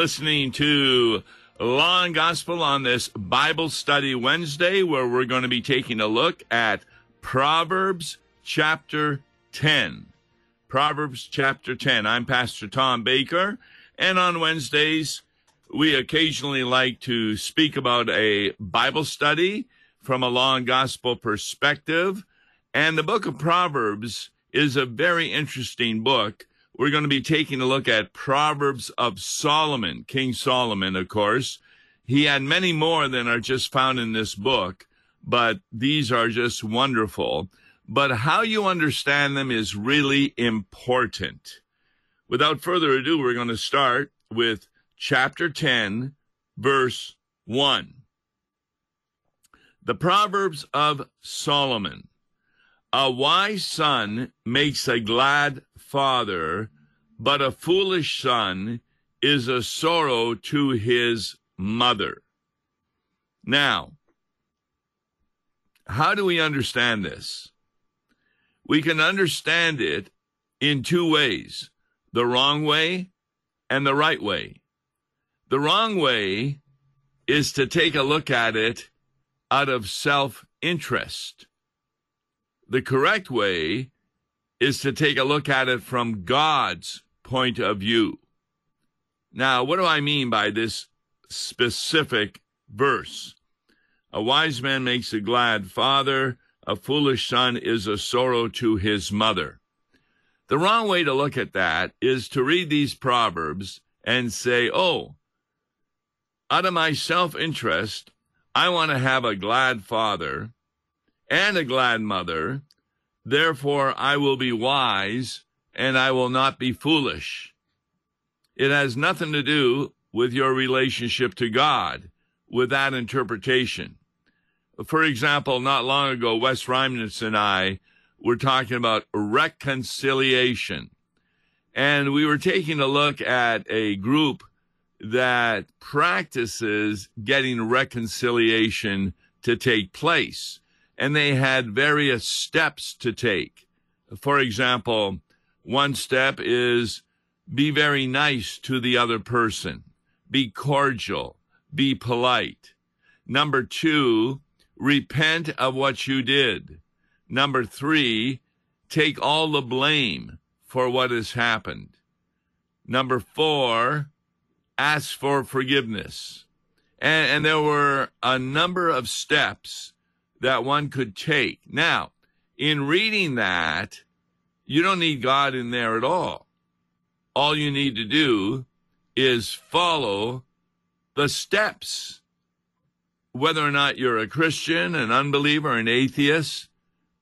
listening to Law and Gospel on this Bible Study Wednesday, where we're going to be taking a look at Proverbs chapter 10. Proverbs chapter 10. I'm Pastor Tom Baker, and on Wednesdays, we occasionally like to speak about a Bible study from a law and gospel perspective. And the book of Proverbs is a very interesting book. We're going to be taking a look at Proverbs of Solomon, King Solomon, of course. He had many more than are just found in this book, but these are just wonderful. But how you understand them is really important. Without further ado, we're going to start with chapter 10, verse 1. The Proverbs of Solomon. A wise son makes a glad father, but a foolish son is a sorrow to his mother. Now, how do we understand this? We can understand it in two ways the wrong way and the right way. The wrong way is to take a look at it out of self interest. The correct way is to take a look at it from God's point of view. Now, what do I mean by this specific verse? A wise man makes a glad father, a foolish son is a sorrow to his mother. The wrong way to look at that is to read these proverbs and say, oh, out of my self interest, I want to have a glad father and a glad mother. Therefore, I will be wise and I will not be foolish. It has nothing to do with your relationship to God with that interpretation. For example, not long ago, Wes Reimnitz and I were talking about reconciliation. And we were taking a look at a group that practices getting reconciliation to take place and they had various steps to take. For example, one step is be very nice to the other person, be cordial, be polite. Number two, repent of what you did. Number three, take all the blame for what has happened. Number four, ask for forgiveness. And, and there were a number of steps that one could take. Now, in reading that, you don't need God in there at all. All you need to do is follow the steps. Whether or not you're a Christian, an unbeliever, an atheist,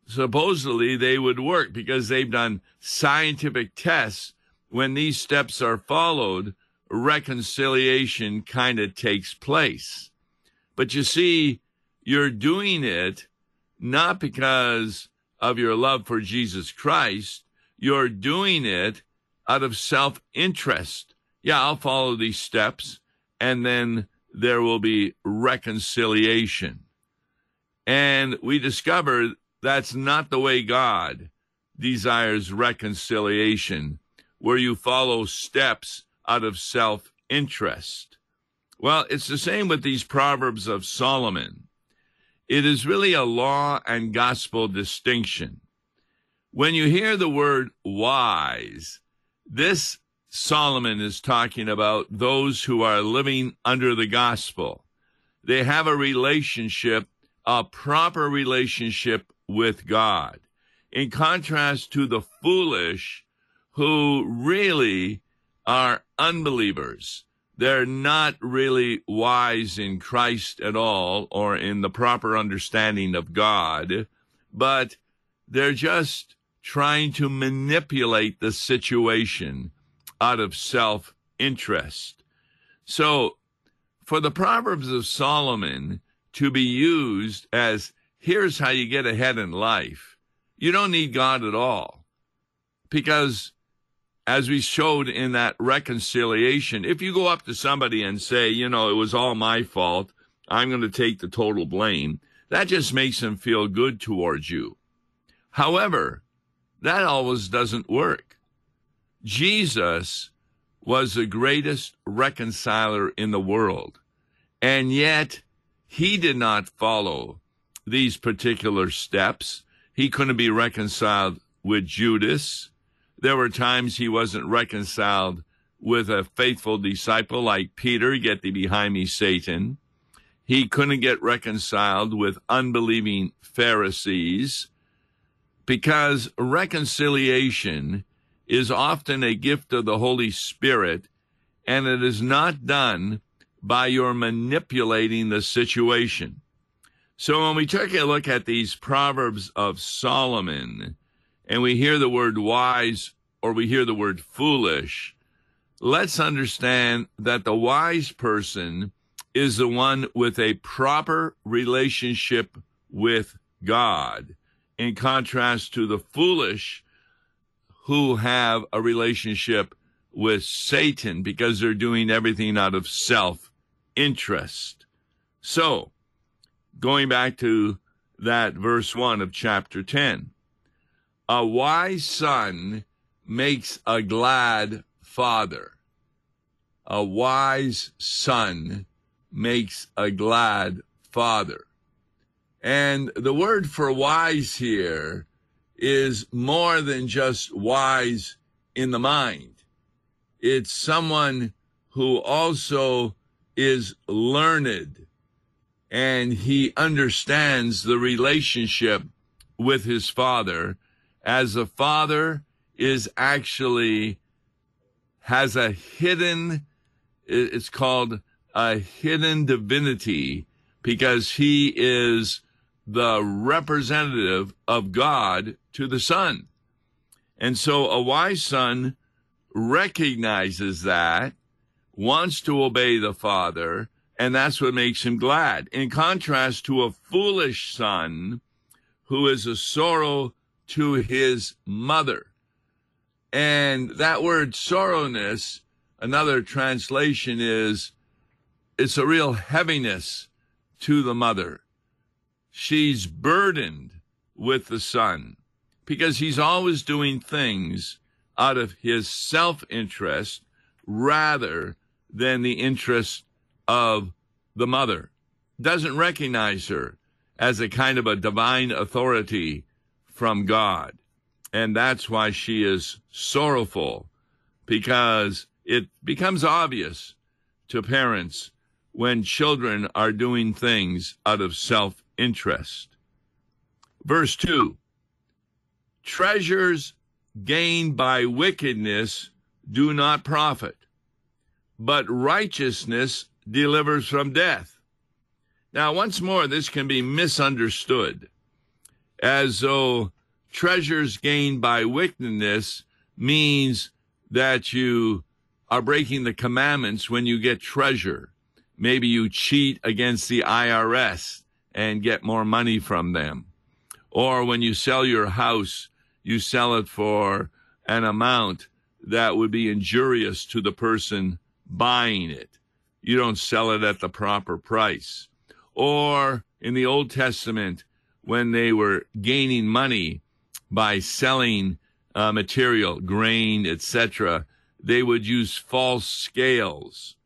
supposedly they would work because they've done scientific tests. When these steps are followed, reconciliation kind of takes place. But you see, you're doing it not because of your love for Jesus Christ. You're doing it out of self interest. Yeah, I'll follow these steps and then there will be reconciliation. And we discover that's not the way God desires reconciliation, where you follow steps out of self interest. Well, it's the same with these Proverbs of Solomon. It is really a law and gospel distinction. When you hear the word wise, this Solomon is talking about those who are living under the gospel. They have a relationship, a proper relationship with God. In contrast to the foolish who really are unbelievers they're not really wise in Christ at all or in the proper understanding of God, but they're just trying to manipulate the situation out of self interest. So, for the Proverbs of Solomon to be used as here's how you get ahead in life, you don't need God at all. Because as we showed in that reconciliation, if you go up to somebody and say, you know, it was all my fault, I'm going to take the total blame, that just makes them feel good towards you. However, that always doesn't work. Jesus was the greatest reconciler in the world. And yet, he did not follow these particular steps. He couldn't be reconciled with Judas. There were times he wasn't reconciled with a faithful disciple like Peter, get thee behind me, Satan. He couldn't get reconciled with unbelieving Pharisees because reconciliation is often a gift of the Holy Spirit and it is not done by your manipulating the situation. So when we take a look at these Proverbs of Solomon and we hear the word wise or we hear the word foolish, let's understand that the wise person is the one with a proper relationship with God, in contrast to the foolish who have a relationship with Satan because they're doing everything out of self interest. So, going back to that verse 1 of chapter 10, a wise son makes a glad father. A wise son makes a glad father. And the word for wise here is more than just wise in the mind. It's someone who also is learned and he understands the relationship with his father as a father is actually has a hidden it's called a hidden divinity because he is the representative of God to the son. And so a wise son recognizes that, wants to obey the father, and that's what makes him glad. In contrast to a foolish son who is a sorrow to his mother. And that word sorrowness, another translation is it's a real heaviness to the mother. She's burdened with the son because he's always doing things out of his self interest rather than the interest of the mother. Doesn't recognize her as a kind of a divine authority from God. And that's why she is sorrowful because it becomes obvious to parents when children are doing things out of self interest. Verse 2 Treasures gained by wickedness do not profit, but righteousness delivers from death. Now, once more, this can be misunderstood as though treasures gained by wickedness means that you are breaking the commandments when you get treasure. Maybe you cheat against the IRS and get more money from them. Or when you sell your house, you sell it for an amount that would be injurious to the person buying it. You don't sell it at the proper price. Or in the Old Testament, when they were gaining money by selling uh, material, grain, etc., they would use false scales.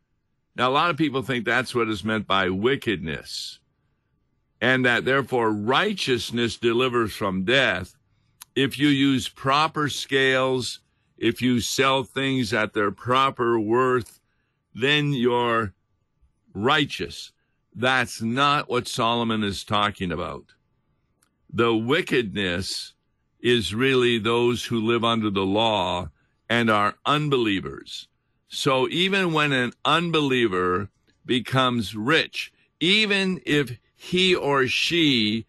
Now, a lot of people think that's what is meant by wickedness, and that therefore righteousness delivers from death if you use proper scales, if you sell things at their proper worth, then you're righteous. That's not what Solomon is talking about. The wickedness is really those who live under the law and are unbelievers. So even when an unbeliever becomes rich, even if he or she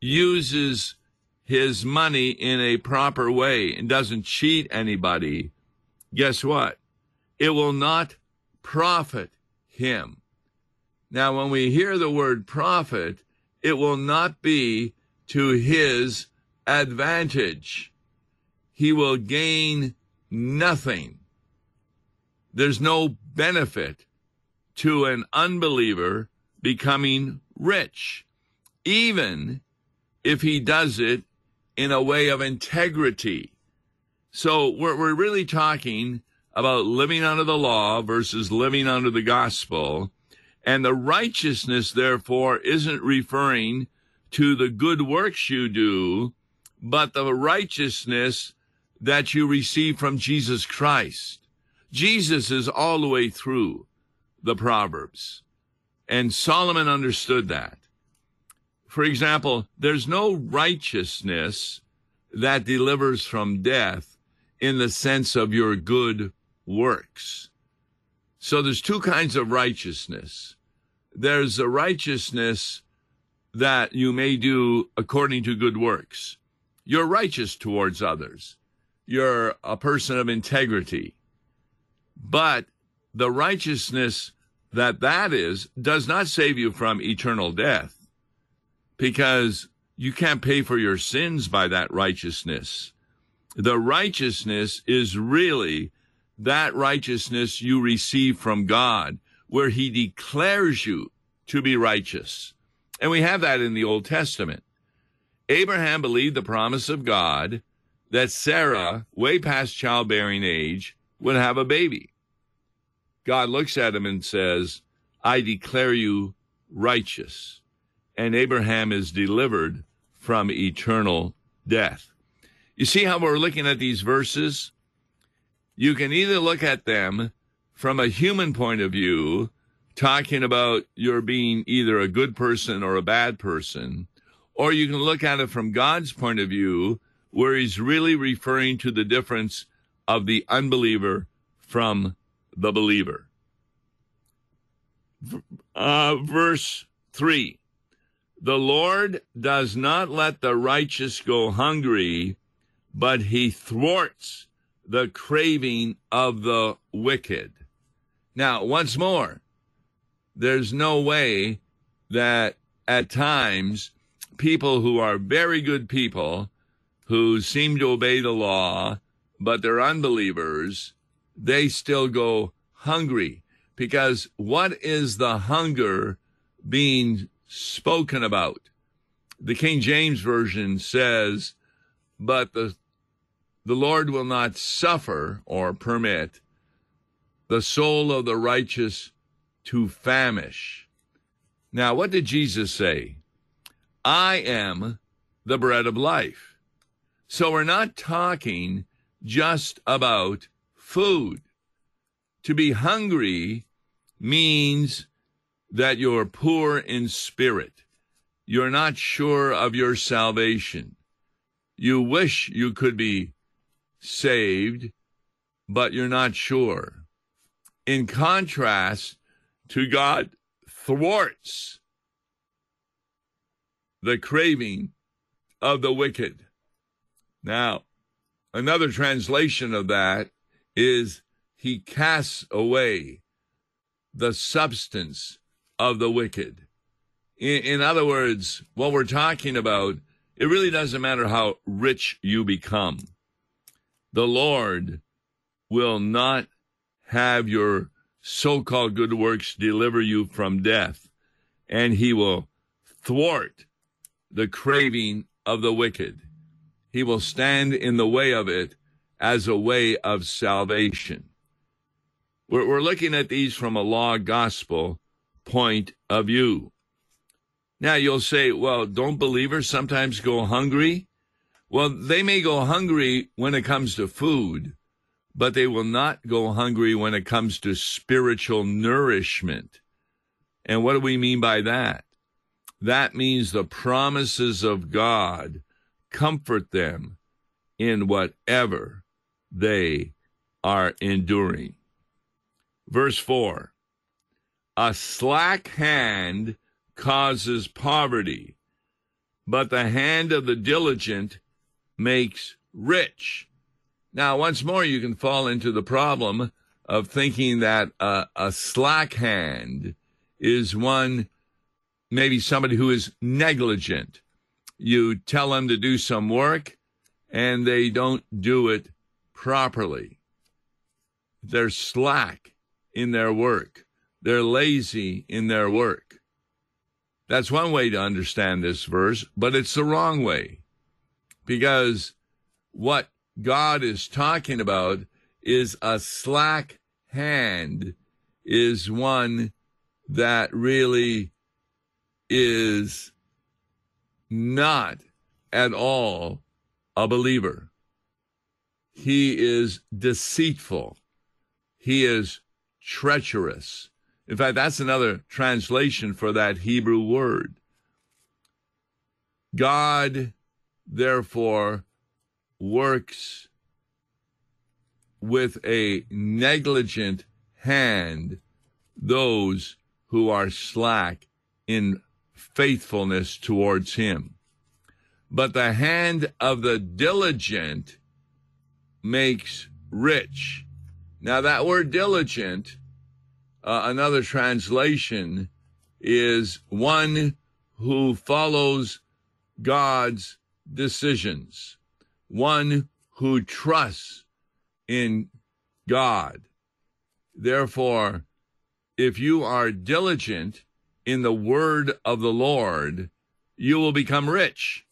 uses his money in a proper way and doesn't cheat anybody, guess what? It will not profit him. Now, when we hear the word profit, it will not be to his advantage. He will gain nothing. There's no benefit to an unbeliever becoming rich, even if he does it in a way of integrity. So we're, we're really talking about living under the law versus living under the gospel. And the righteousness, therefore, isn't referring to the good works you do, but the righteousness that you receive from Jesus Christ. Jesus is all the way through the Proverbs. And Solomon understood that. For example, there's no righteousness that delivers from death in the sense of your good works. So there's two kinds of righteousness. There's a righteousness that you may do according to good works. You're righteous towards others. You're a person of integrity. But the righteousness that that is does not save you from eternal death because you can't pay for your sins by that righteousness. The righteousness is really that righteousness you receive from God, where He declares you to be righteous. And we have that in the Old Testament. Abraham believed the promise of God that Sarah, way past childbearing age, would have a baby. God looks at him and says, I declare you righteous. And Abraham is delivered from eternal death. You see how we're looking at these verses? You can either look at them from a human point of view, talking about your being either a good person or a bad person, or you can look at it from God's point of view, where he's really referring to the difference of the unbeliever from the believer. Uh, verse 3 The Lord does not let the righteous go hungry, but he thwarts the craving of the wicked. Now, once more, there's no way that at times people who are very good people, who seem to obey the law, but they're unbelievers, they still go hungry. Because what is the hunger being spoken about? The King James Version says, but the the Lord will not suffer or permit the soul of the righteous to famish. Now, what did Jesus say? I am the bread of life. So we're not talking just about food. To be hungry means that you're poor in spirit. You're not sure of your salvation. You wish you could be saved, but you're not sure. In contrast to God thwarts the craving of the wicked. Now, another translation of that is he casts away the substance of the wicked. In, in, other words, what we're talking about, it really doesn't matter how rich you become the Lord will not have your so called good works deliver you from death, and he will thwart the craving of the wicked. He will stand in the way of it as a way of salvation. We're, we're looking at these from a law gospel point of view. Now you'll say, well, don't believers sometimes go hungry? Well, they may go hungry when it comes to food, but they will not go hungry when it comes to spiritual nourishment. And what do we mean by that? That means the promises of God comfort them in whatever they are enduring. Verse 4 A slack hand causes poverty, but the hand of the diligent makes rich. Now, once more, you can fall into the problem of thinking that uh, a slack hand is one, maybe somebody who is negligent. You tell them to do some work and they don't do it properly. They're slack in their work. They're lazy in their work. That's one way to understand this verse, but it's the wrong way because what God is talking about is a slack hand is one that really is not at all a believer. He is deceitful. He is treacherous. In fact, that's another translation for that Hebrew word. God, therefore, works with a negligent hand those who are slack in faithfulness towards him. But the hand of the diligent makes rich. Now, that word diligent, uh, another translation, is one who follows God's decisions, one who trusts in God. Therefore, if you are diligent in the word of the Lord, you will become rich.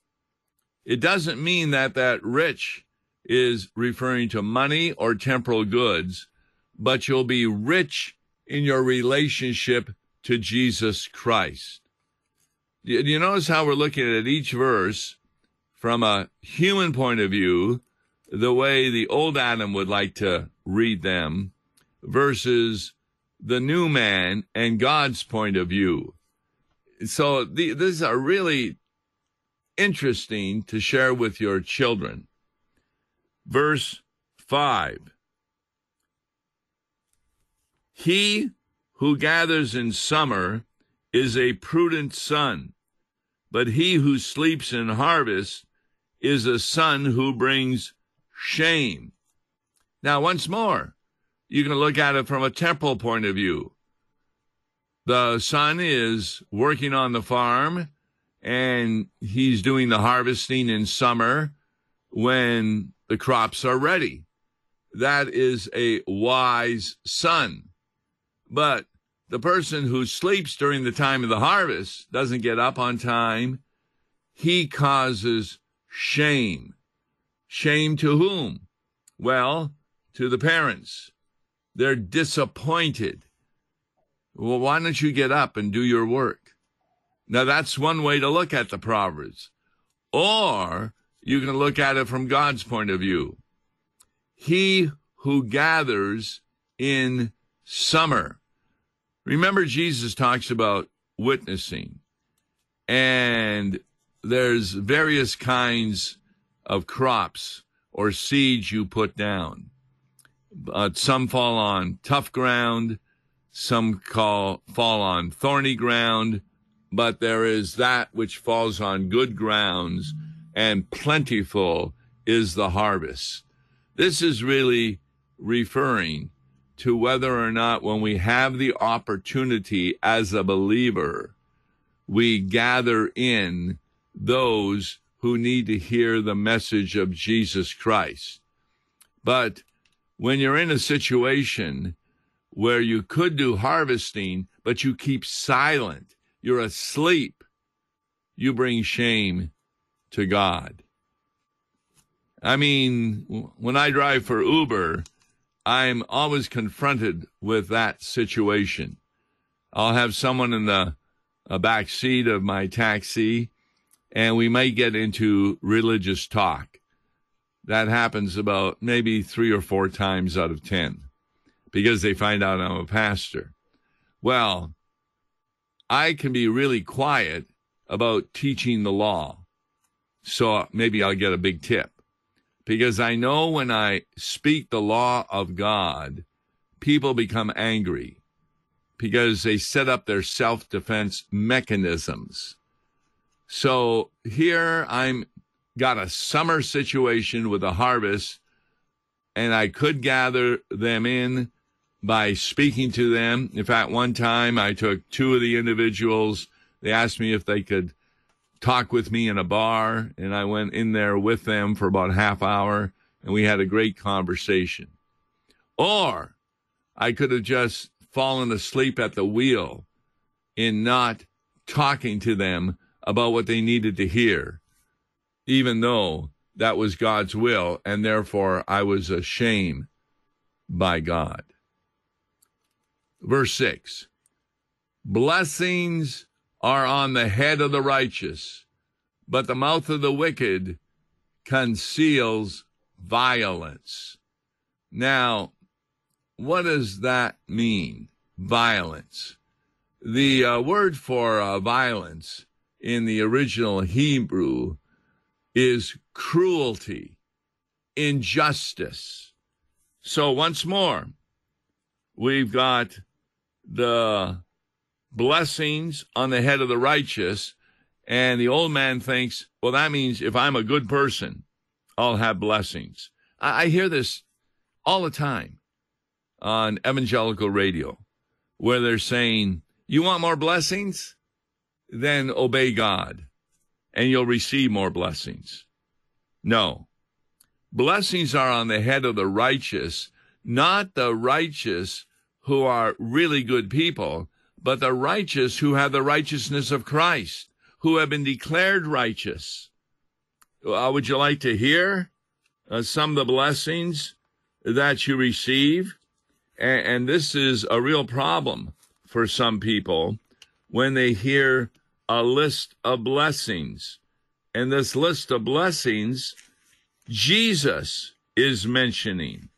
It doesn't mean that that rich is referring to money or temporal goods, but you'll be rich in your relationship to Jesus Christ. You notice how we're looking at each verse from a human point of view, the way the old Adam would like to read them, versus the new man and God's point of view? So the, these are really interesting to share with your children. Verse 5 He who gathers in summer is a prudent son, but he who sleeps in harvest is a son who brings shame. Now, once more, you can look at it from a temporal point of view. The son is working on the farm and he's doing the harvesting in summer when the crops are ready. That is a wise son. But the person who sleeps during the time of the harvest doesn't get up on time. He causes shame. Shame to whom? Well, to the parents. They're disappointed. Well, why don't you get up and do your work? Now, that's one way to look at the Proverbs. Or you can look at it from God's point of view. He who gathers in summer. Remember, Jesus talks about witnessing, and there's various kinds of crops or seeds you put down. But some fall on tough ground, some call fall on thorny ground, but there is that which falls on good grounds, and plentiful is the harvest. This is really referring to whether or not, when we have the opportunity as a believer, we gather in those who need to hear the message of Jesus Christ. But when you're in a situation where you could do harvesting, but you keep silent, you're asleep, you bring shame to God. I mean, when I drive for Uber, I'm always confronted with that situation. I'll have someone in the back seat of my taxi, and we may get into religious talk. That happens about maybe three or four times out of 10 because they find out I'm a pastor. Well, I can be really quiet about teaching the law. So maybe I'll get a big tip because I know when I speak the law of God, people become angry because they set up their self defense mechanisms. So here I'm got a summer situation with a harvest and I could gather them in by speaking to them. In fact, one time I took two of the individuals. They asked me if they could talk with me in a bar, and I went in there with them for about half hour, and we had a great conversation. Or I could have just fallen asleep at the wheel in not talking to them about what they needed to hear, even though that was God's will, and therefore I was ashamed by God. Verse 6 Blessings are on the head of the righteous, but the mouth of the wicked conceals violence. Now, what does that mean? Violence. The uh, word for uh, violence in the original Hebrew is cruelty, injustice. So, once more, we've got the blessings on the head of the righteous, and the old man thinks, well, that means if I'm a good person, I'll have blessings. I, I hear this all the time on evangelical radio where they're saying, You want more blessings? Then obey God and you'll receive more blessings. No. Blessings are on the head of the righteous, not the righteous who are really good people, but the righteous who have the righteousness of Christ, who have been declared righteous. Uh, would you like to hear uh, some of the blessings that you receive? And, and this is a real problem for some people when they hear a list of blessings. And this list of blessings, Jesus is mentioning.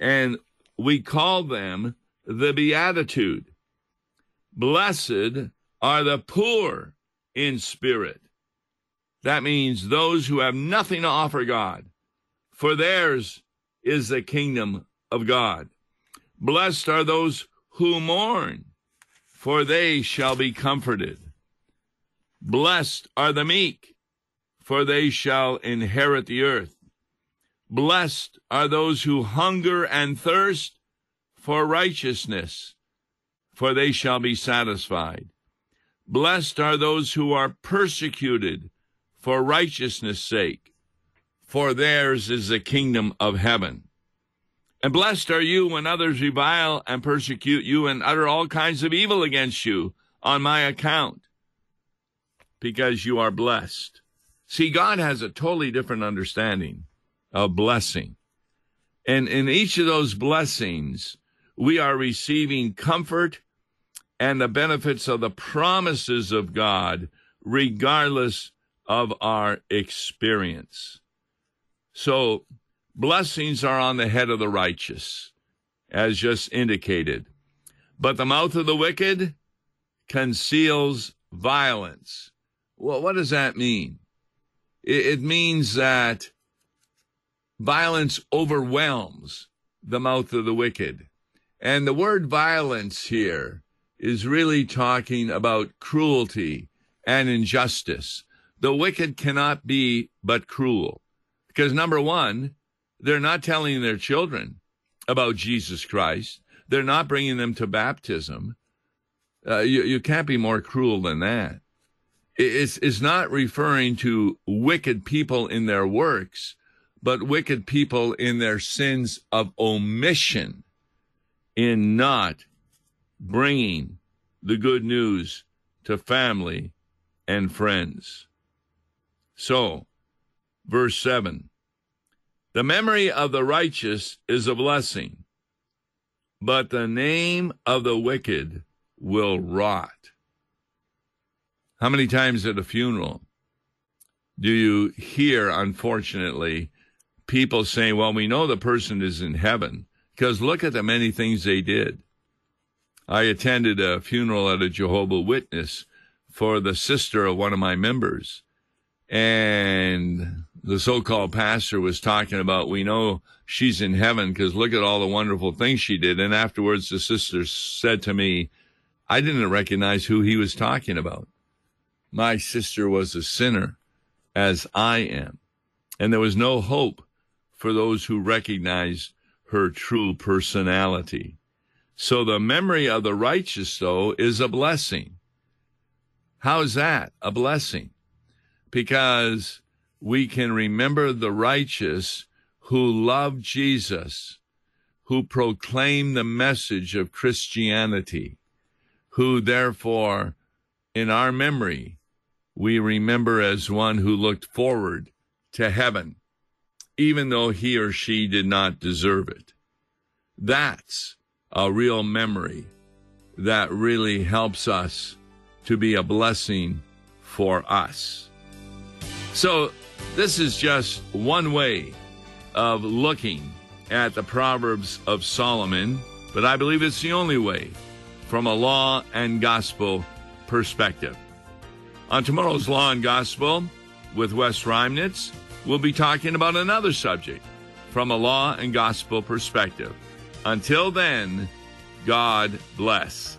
And we call them the Beatitude. Blessed are the poor in spirit. That means those who have nothing to offer God, for theirs is the kingdom of God. Blessed are those who mourn, for they shall be comforted. Blessed are the meek, for they shall inherit the earth. Blessed are those who hunger and thirst for righteousness, for they shall be satisfied. Blessed are those who are persecuted for righteousness' sake, for theirs is the kingdom of heaven. And blessed are you when others revile and persecute you and utter all kinds of evil against you on my account, because you are blessed. See, God has a totally different understanding of blessing. And in each of those blessings, we are receiving comfort and the benefits of the promises of God, regardless of our experience. So, blessings are on the head of the righteous, as just indicated. But the mouth of the wicked conceals violence. Well, what does that mean? It, means that violence overwhelms the mouth of the wicked. And the word violence here is really talking about cruelty and injustice. The wicked cannot be but cruel. Because number one, they're not telling their children about Jesus Christ. They're not bringing them to baptism. Uh, you, you can't be more cruel than that. It's, it's not referring to wicked people in their works, but wicked people in their sins of omission in not bringing the good news to family and friends. So, verse 7 The memory of the righteous is a blessing, but the name of the wicked will rot. How many times at a funeral do you hear, unfortunately, people saying, well, we know the person is in heaven because look at the many things they did. I attended a funeral at a Jehovah Witness for the sister of one of my members. And the so-called pastor was talking about, we know she's in heaven because look at all the wonderful things she did. And afterwards, the sister said to me, I didn't recognize who he was talking about. My sister was a sinner as I am. And there was no hope for those who recognized her true personality. So the memory of the righteous, though, is a blessing. How's that a blessing? Because we can remember the righteous who love Jesus, who proclaim the message of Christianity, who therefore, in our memory, we remember as one who looked forward to heaven, even though he or she did not deserve it. That's a real memory that really helps us to be a blessing for us. So, this is just one way of looking at the Proverbs of Solomon, but I believe it's the only way from a law and gospel perspective. On tomorrow's Law and Gospel with Wes Reimnitz, we'll be talking about another subject from a law and gospel perspective. Until then, God bless.